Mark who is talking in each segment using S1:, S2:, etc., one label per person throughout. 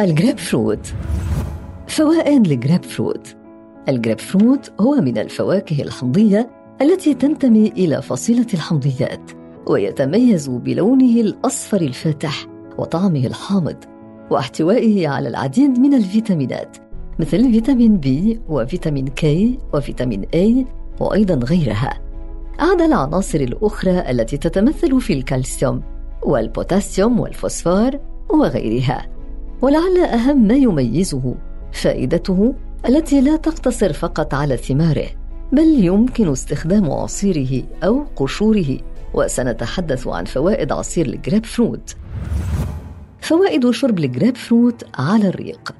S1: الجريب فروت فوائد الجريب فروت الجريب فروت هو من الفواكه الحمضية التي تنتمي إلى فصيلة الحمضيات ويتميز بلونه الأصفر الفاتح وطعمه الحامض واحتوائه على العديد من الفيتامينات مثل فيتامين B وفيتامين K وفيتامين A وأيضا غيرها. عدا العناصر الأخرى التي تتمثل في الكالسيوم والبوتاسيوم والفوسفور وغيرها. ولعل أهم ما يميزه فائدته التي لا تقتصر فقط على ثماره بل يمكن استخدام عصيره أو قشوره. وسنتحدث عن فوائد عصير الجريب فروت. فوائد شرب الجريب فروت على الريق.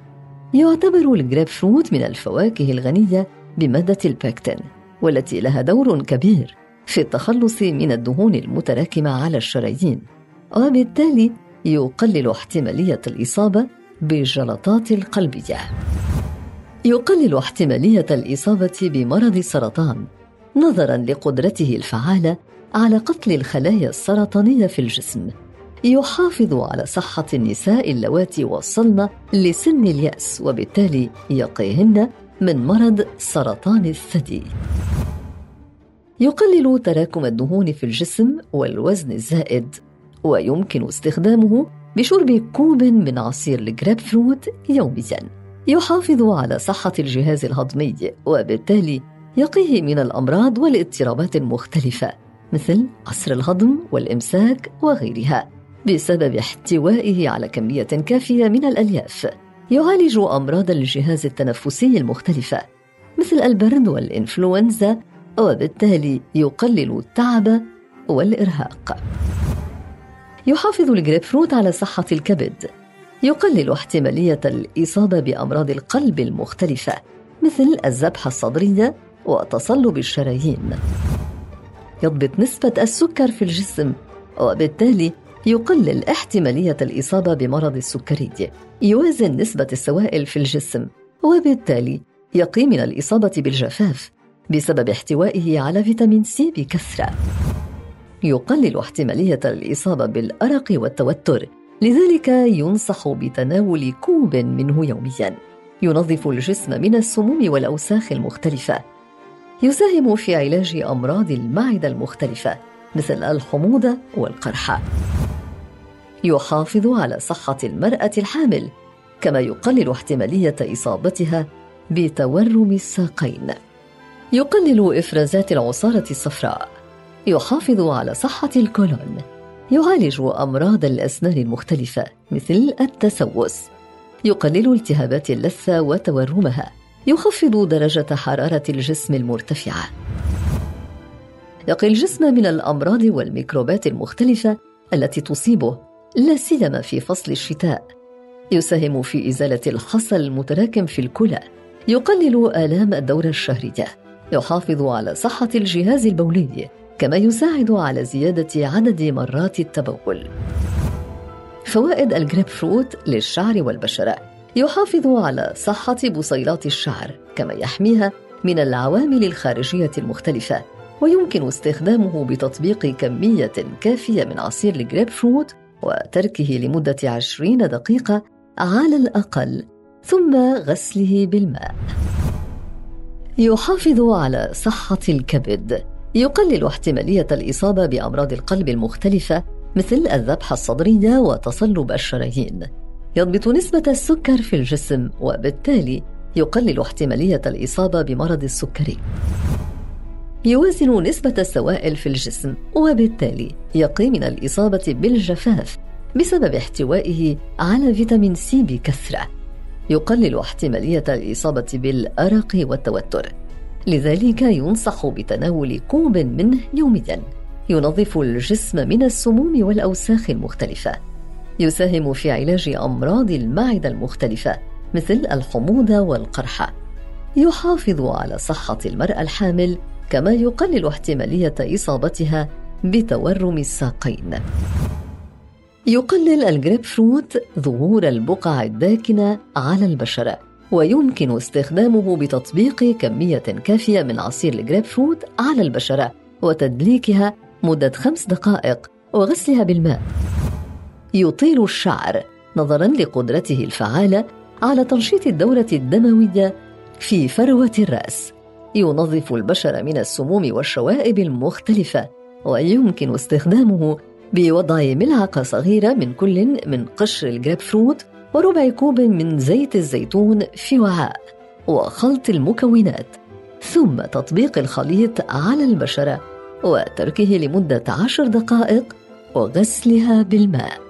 S1: يعتبر الجريب فروت من الفواكه الغنية بمادة البكتين والتي لها دور كبير في التخلص من الدهون المتراكمة على الشرايين. وبالتالي يقلل احتمالية الإصابة بالجلطات القلبية. يقلل احتمالية الإصابة بمرض السرطان نظرا لقدرته الفعالة على قتل الخلايا السرطانية في الجسم. يحافظ على صحة النساء اللواتي وصلن لسن اليأس وبالتالي يقيهن من مرض سرطان الثدي. يقلل تراكم الدهون في الجسم والوزن الزائد. ويمكن استخدامه بشرب كوب من عصير الجريب فروت يوميا. يحافظ على صحة الجهاز الهضمي وبالتالي يقيه من الأمراض والاضطرابات المختلفة مثل عسر الهضم والإمساك وغيرها بسبب احتوائه على كمية كافية من الألياف. يعالج أمراض الجهاز التنفسي المختلفة مثل البرد والإنفلونزا وبالتالي يقلل التعب والإرهاق. يحافظ الجريب فروت على صحة الكبد. يقلل احتمالية الإصابة بأمراض القلب المختلفة مثل الذبحة الصدرية وتصلب الشرايين. يضبط نسبة السكر في الجسم وبالتالي يقلل احتمالية الإصابة بمرض السكري. يوازن نسبة السوائل في الجسم وبالتالي يقي من الإصابة بالجفاف بسبب احتوائه على فيتامين C بكثرة. يقلل احتمالية الإصابة بالأرق والتوتر لذلك ينصح بتناول كوب منه يوميا. ينظف الجسم من السموم والأوساخ المختلفة. يساهم في علاج أمراض المعدة المختلفة مثل الحموضة والقرحة. يحافظ على صحة المرأة الحامل كما يقلل احتمالية إصابتها بتورم الساقين. يقلل إفرازات العصارة الصفراء. يحافظ على صحة الكولون. يعالج أمراض الأسنان المختلفة مثل التسوس. يقلل التهابات اللثة وتورمها. يخفض درجة حرارة الجسم المرتفعة. يقي الجسم من الأمراض والميكروبات المختلفة التي تصيبه لا سيما في فصل الشتاء. يساهم في إزالة الحصى المتراكم في الكلى. يقلل آلام الدوره الشهريه يحافظ على صحة الجهاز البولي كما يساعد على زيادة عدد مرات التبول. فوائد الجريب فروت للشعر والبشرة. يحافظ على صحة بصيلات الشعر كما يحميها من العوامل الخارجية المختلفة. ويمكن استخدامه بتطبيق كمية كافية من عصير الجريب فروت وتركه لمدة عشرين دقيقة على الأقل ثم غسله بالماء. يحافظ على صحة الكبد. يقلل احتمالية الإصابة بأمراض القلب المختلفة مثل الذبحة الصدرية وتصلب الشرايين. يضبط نسبة السكر في الجسم وبالتالي يقلل احتمالية الإصابة بمرض السكري. يوازن نسبة السوائل في الجسم وبالتالي يقي من الإصابة بالجفاف بسبب احتوائه على فيتامين C بكثرة. يقلل احتمالية الإصابة بالأرق والتوتر. لذلك ينصح بتناول كوب منه يوميا ينظف الجسم من السموم والأوساخ المختلفة. يساهم في علاج أمراض المعدة المختلفة مثل الحموضة والقرحة. يحافظ على صحة المرأة الحامل كما يقلل احتمالية إصابتها بتورم الساقين. يقلل الجريب فروت ظهور البقع الداكنة على البشرة. ويمكن استخدامه بتطبيق كمية كافية من عصير الجريب فروت على البشرة وتدليكها مدة خمس دقائق وغسلها بالماء. يطيل الشعر نظرا لقدرته الفعالة على تنشيط الدورة الدموية في فروة الرأس. ينظف البشرة من السموم والشوائب المختلفة ويمكن استخدامه بوضع ملعقة صغيرة من كل من قشر الجريب فروت وربع كوب من زيت الزيتون في وعاء وخلط المكونات ثم تطبيق الخليط على البشرة وتركه لمدة عشر دقائق وغسلها بالماء.